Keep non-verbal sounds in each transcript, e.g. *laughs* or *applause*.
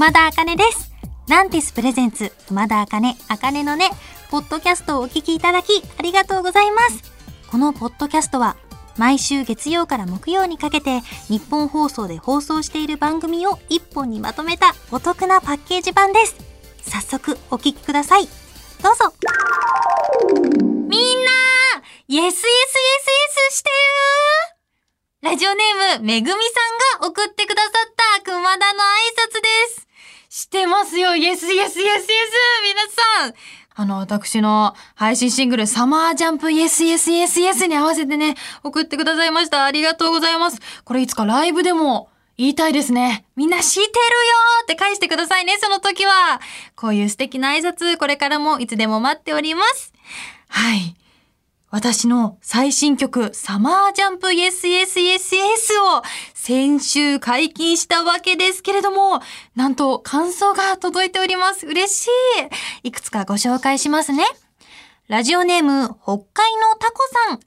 熊田茜です。ランティスプレゼンツ、熊田茜、茜のね、ポッドキャストをお聞きいただき、ありがとうございます。このポッドキャストは、毎週月曜から木曜にかけて、日本放送で放送している番組を一本にまとめたお得なパッケージ版です。早速、お聞きください。どうぞ。みんなイエスイエスイエスイエスしてるラジオネーム、めぐみさんが送ってくださった熊田の挨拶です。してますよ、イエスイエスイエスイエス皆さんあの、私の配信シングル、サマージャンプイエスイエスイエスイエスに合わせてね、送ってくださいました。ありがとうございます。これいつかライブでも言いたいですね。みんな知ってるよって返してくださいね、その時は。こういう素敵な挨拶、これからもいつでも待っております。はい。私の最新曲、サマージャンプイエスイエスイエスイエスを先週解禁したわけですけれども、なんと感想が届いております。嬉しい。いくつかご紹介しますね。ラジオネーム、北海のタコさん。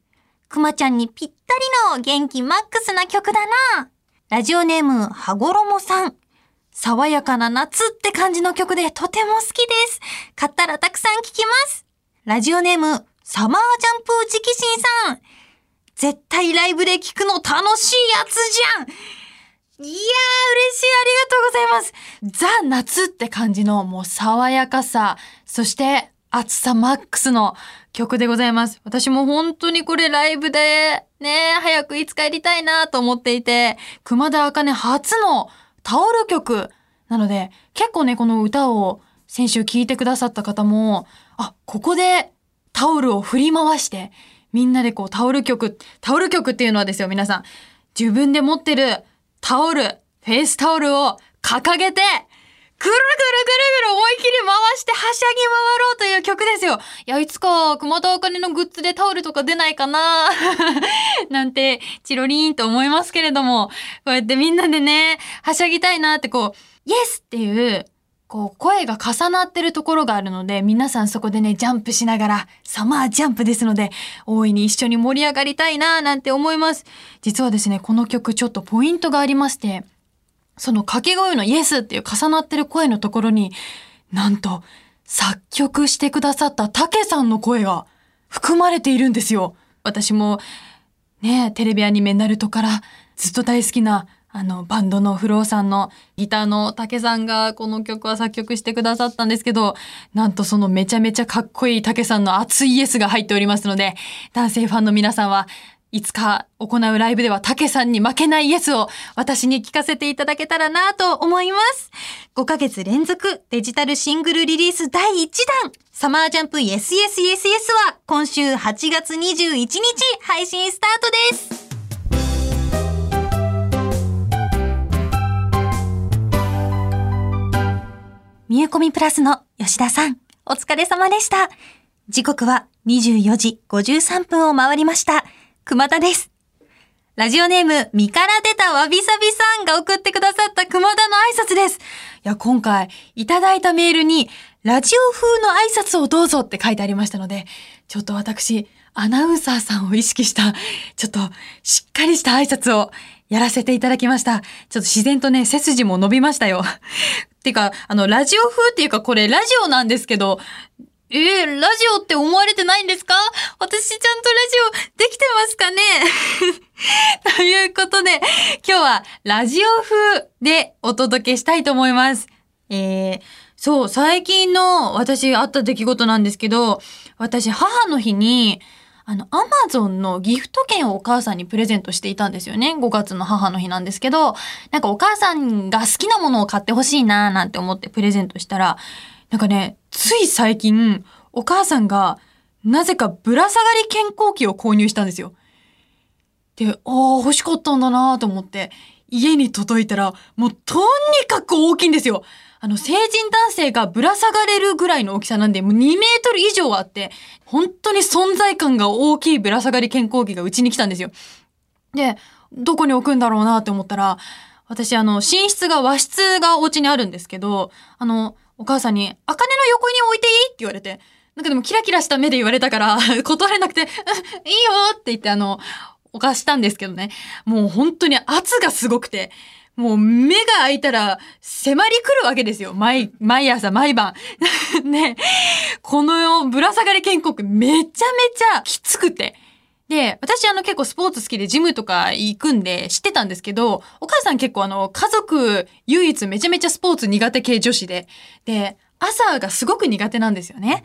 くまちゃんにぴったりの元気マックスな曲だな。ラジオネーム、はごろもさん。爽やかな夏って感じの曲でとても好きです。買ったらたくさん聴きます。ラジオネーム、サマージャンプチキシンさん。絶対ライブで聴くの楽しいやつじゃんいやー、嬉しい。ありがとうございます。ザ・夏って感じのもう爽やかさ、そして熱さマックスの曲でございます。私も本当にこれライブでね、早くいつかやりたいなと思っていて、熊田茜初のタオル曲なので、結構ね、この歌を先週聴いてくださった方も、あ、ここでタオルを振り回して、みんなでこうタオル曲、タオル曲っていうのはですよ、皆さん。自分で持ってるタオル、フェイスタオルを掲げて、くるくるくるくる思い切り回してはしゃぎ回ろうという曲ですよ。いや、いつか熊田茜のグッズでタオルとか出ないかな？*laughs* なんて、チロリーンと思いますけれども、こうやってみんなでね、はしゃぎたいなってこう、イエスっていう、こう、声が重なってるところがあるので、皆さんそこでね、ジャンプしながら、サマージャンプですので、大いに一緒に盛り上がりたいななんて思います。実はですね、この曲ちょっとポイントがありまして、その掛け声のイエスっていう重なってる声のところに、なんと、作曲してくださったタケさんの声が含まれているんですよ。私も、ね、テレビアニメナルトからずっと大好きなあの、バンドのフローさんのギターの竹さんがこの曲は作曲してくださったんですけど、なんとそのめちゃめちゃかっこいい竹さんの熱いイエスが入っておりますので、男性ファンの皆さんはいつか行うライブでは竹さんに負けないイエスを私に聞かせていただけたらなと思います。5ヶ月連続デジタルシングルリリース第1弾サマージャンプ YesYesYesYes は今週8月21日配信スタートです。見え込みプラスの吉田さん、お疲れ様でした。時刻は24時53分を回りました。熊田です。ラジオネーム、身から出たわびさびさんが送ってくださった熊田の挨拶です。いや、今回、いただいたメールに、ラジオ風の挨拶をどうぞって書いてありましたので、ちょっと私、アナウンサーさんを意識した、ちょっと、しっかりした挨拶をやらせていただきました。ちょっと自然とね、背筋も伸びましたよ。ってか、あの、ラジオ風っていうか、これラジオなんですけど、えー、ラジオって思われてないんですか？私ちゃんとラジオできてますかね？*laughs* ということで、今日はラジオ風でお届けしたいと思います。えー、そう、最近の私あった出来事なんですけど、私母の日に、あの、アマゾンのギフト券をお母さんにプレゼントしていたんですよね。5月の母の日なんですけど、なんかお母さんが好きなものを買ってほしいなーなんて思ってプレゼントしたら、なんかね、つい最近、お母さんが、なぜかぶら下がり健康器を購入したんですよ。で、ああ、欲しかったんだなーと思って、家に届いたら、もうとにかく大きいんですよ。あの、成人男性がぶら下がれるぐらいの大きさなんで、もう2メートル以上あって、本当に存在感が大きいぶら下がり健康器がうちに来たんですよ。で、どこに置くんだろうなって思ったら、私、あの、寝室が和室がお家にあるんですけど、あの、お母さんに、あかねの横に置いていい？って言われて、なんかでもキラキラした目で言われたから、*laughs* 断れなくて、いいよって言って、あの、犯したんですけどね。もう本当に圧がすごくて。もう目が開いたら迫り来るわけですよ。毎、毎朝、毎晩。*laughs* ね。このぶら下がり建国めちゃめちゃきつくて。で、私あの結構スポーツ好きでジムとか行くんで知ってたんですけど、お母さん結構あの家族唯一めちゃめちゃスポーツ苦手系女子で、で、朝がすごく苦手なんですよね。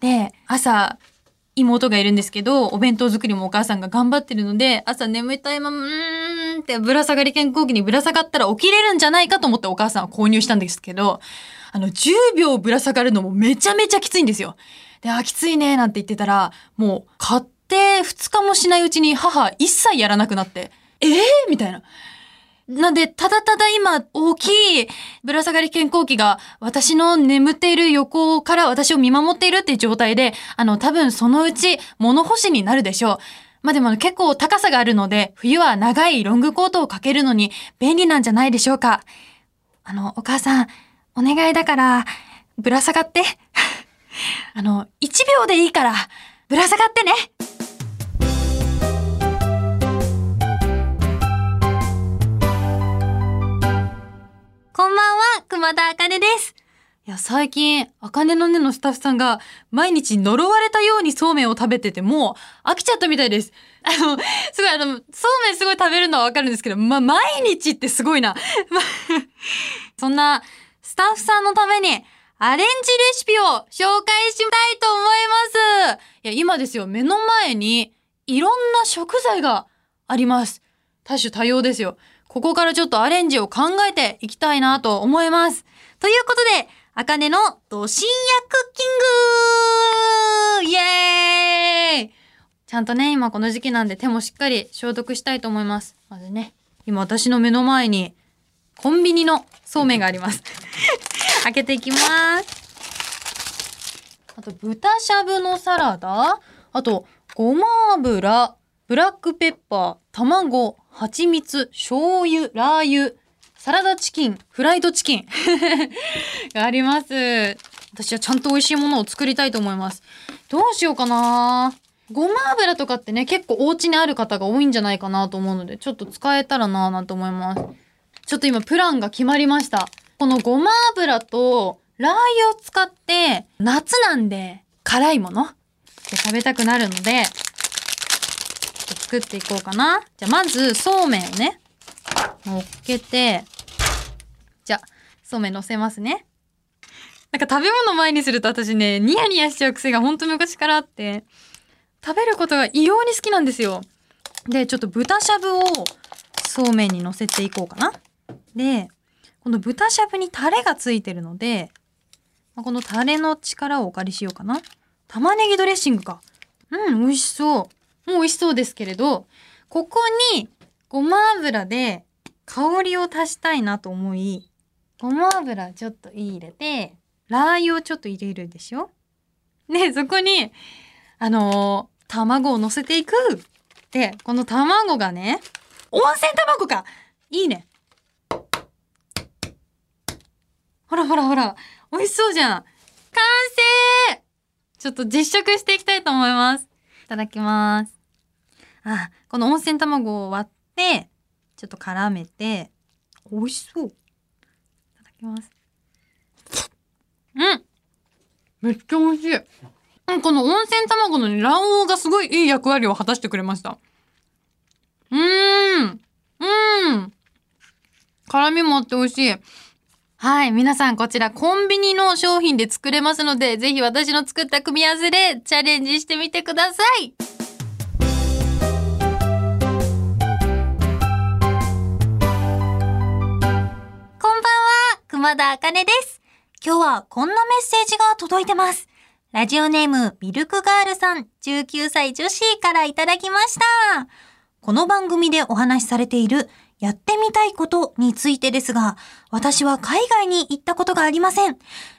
で、朝、妹がいるんですけど、お弁当作りもお母さんが頑張ってるので、朝眠たいまま、うーんってぶら下がり健康器にぶら下がったら起きれるんじゃないかと思ってお母さんは購入したんですけど、あの、10秒ぶら下がるのもめちゃめちゃきついんですよ。で、あ、きついね、なんて言ってたら、もう、買って2日もしないうちに母一切やらなくなって、えー、みたいな。なんで、ただただ今、大きいぶら下がり健康器が私の眠っている横から私を見守っているっていう状態で、あの、多分そのうち物干しになるでしょう。まあでも結構高さがあるので、冬は長いロングコートをかけるのに便利なんじゃないでしょうか。あの、お母さん、お願いだから、ぶら下がって。*laughs* あの、1秒でいいから、ぶら下がってね。こんばんは、熊田あかねです。いや、最近、あかねのねのスタッフさんが、毎日呪われたようにそうめんを食べてて、もう飽きちゃったみたいです。あの、すごい、あの、そうめんすごい食べるのはわかるんですけど、ま、毎日ってすごいな。*laughs* そんな、スタッフさんのために、アレンジレシピを紹介したいと思います。いや、今ですよ、目の前に、いろんな食材があります。多種多様ですよ。ここからちょっとアレンジを考えていきたいなと思います。ということで、あかねのド深夜クッキングイエーイちゃんとね、今この時期なんで手もしっかり消毒したいと思います。まずね、今私の目の前にコンビニのそうめんがあります。*laughs* 開けていきます。あと、豚しゃぶのサラダ？あと、ごま油、ブラックペッパー、卵、蜂蜜、醤油、ラー油、サラダチキン、フライドチキン *laughs* があります。私はちゃんと美味しいものを作りたいと思います。どうしようかなごま油とかってね、結構お家にある方が多いんじゃないかなと思うので、ちょっと使えたらなぁなんて思います。ちょっと今プランが決まりました。このごま油とラー油を使って、夏なんで辛いもの食べたくなるので、作っていこうかな。じゃあまず、そうめんをね、乗っけて、じゃあ、そうめん乗せますね。なんか食べ物前にすると私ね、ニヤニヤしちゃう癖が本当昔からあって、食べることが異様に好きなんですよ。で、ちょっと豚しゃぶをそうめんに乗せていこうかな。で、この豚しゃぶにタレがついてるので、このタレの力をお借りしようかな。玉ねぎドレッシングか。うん、美味しそう。もう美味しそうですけれど、ここにごま油で香りを足したいなと思い、ごま油ちょっと入れて、ラー油をちょっと入れるでしょ？で、そこに、あのー、卵を乗せていく。で、この卵がね、温泉卵かいいね。ほらほらほら、美味しそうじゃん。完成ちょっと実食していきたいと思います。いただきます。あ、この温泉卵を割って、ちょっと絡めて、美味しそう。いただきます。うんめっちゃ美味しい。この温泉卵の卵黄がすごいいい役割を果たしてくれました。うーん。うん。辛みもあって美味しい。はい。皆さんこちらコンビニの商品で作れますので、ぜひ私の作った組み合わせでチャレンジしてみてください。こんばんは熊田茜です。今日はこんなメッセージが届いてます。ラジオネームミルクガールさん、19歳女子からいただきました。この番組でお話しされているやってみたいことについてですが、私は海外に行ったことがありません。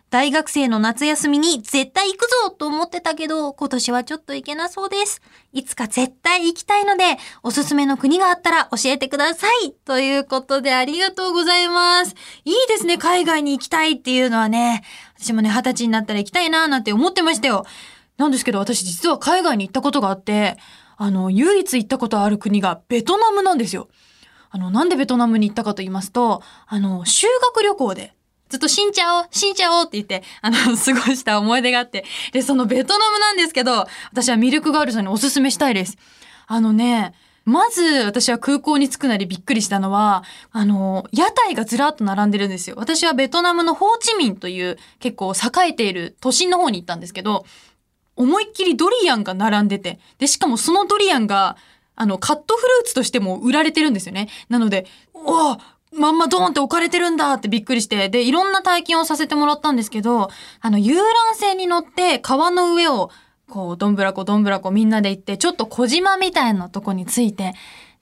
大学生の夏休みに絶対行くぞと思ってたけど、今年はちょっと行けなそうです。いつか絶対行きたいので、おすすめの国があったら教えてください。ということでありがとうございます。いいですね、海外に行きたいっていうのはね。私もね、二十歳になったら行きたいなーなんて思ってましたよ。なんですけど、私実は海外に行ったことがあって、あの、唯一行ったことある国がベトナムなんですよ。あの、なんでベトナムに行ったかと言いますと、あの、修学旅行で、ずっと死んちゃおう、死んちゃおうって言って、あの、*laughs* 過ごした思い出があって。で、そのベトナムなんですけど、私はミルクガールさんにおすすめしたいです。あのね、まず私は空港に着くなりびっくりしたのは、あの、屋台がずらっと並んでるんですよ。私はベトナムのホーチミンという結構栄えている都心の方に行ったんですけど、思いっきりドリアンが並んでて、で、しかもそのドリアンが、あの、カットフルーツとしても売られてるんですよね。なので、おまんまドーンって置かれてるんだってびっくりして、で、いろんな体験をさせてもらったんですけど、あの、遊覧船に乗って川の上をこう、どんぶらこどんぶらこみんなで行って、ちょっと小島みたいなとこについて、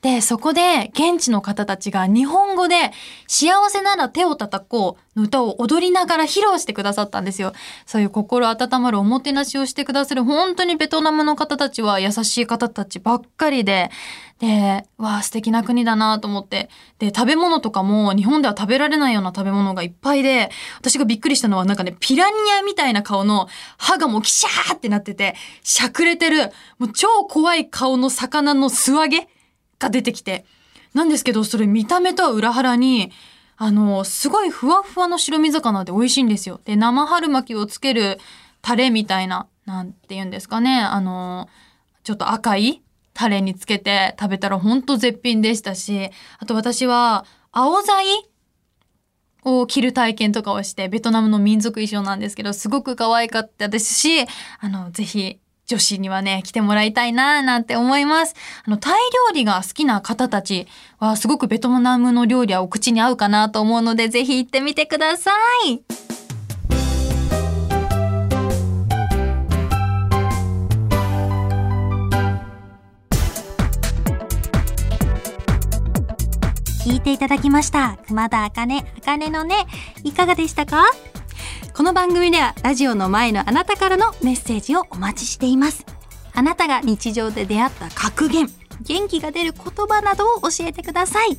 で、そこで現地の方たちが日本語で幸せなら手を叩こうの歌を踊りながら披露してくださったんですよ。そういう心温まるおもてなしをしてくださる本当にベトナムの方たちは優しい方たちばっかりで、で、わあ素敵な国だなと思って。で、食べ物とかも日本では食べられないような食べ物がいっぱいで、私がびっくりしたのはなんかね、ピラニアみたいな顔の歯がもうキシャーってなってて、しゃくれてる、もう超怖い顔の魚の素揚げが出てきて。なんですけど、それ見た目とは裏腹に、あの、すごいふわふわの白身魚で美味しいんですよ。で、生春巻きをつけるタレみたいな、なんて言うんですかね。あの、ちょっと赤いタレにつけて食べたらほんと絶品でしたし、あと私は、青材を着る体験とかをして、ベトナムの民族衣装なんですけど、すごく可愛かったですし、あの、ぜひ女子にはね、来てもらいたいななんて思います。あの、タイ料理が好きな方たちは、すごくベトナムの料理はお口に合うかなと思うので、ぜひ行ってみてください。聞いていただきました。熊田あかね、あかねのね、いかがでしたか？この番組ではラジオの前のあなたからのメッセージをお待ちしています。あなたが日常で出会った格言、元気が出る言葉などを教えてください。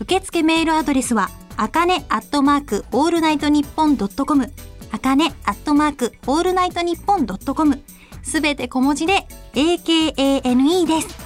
受付メールアドレスは、あかねアットマークオールナイトニッポンドットコム、あかねアットマークオールナイトニッポンドットコム、すべて小文字で AKANE です。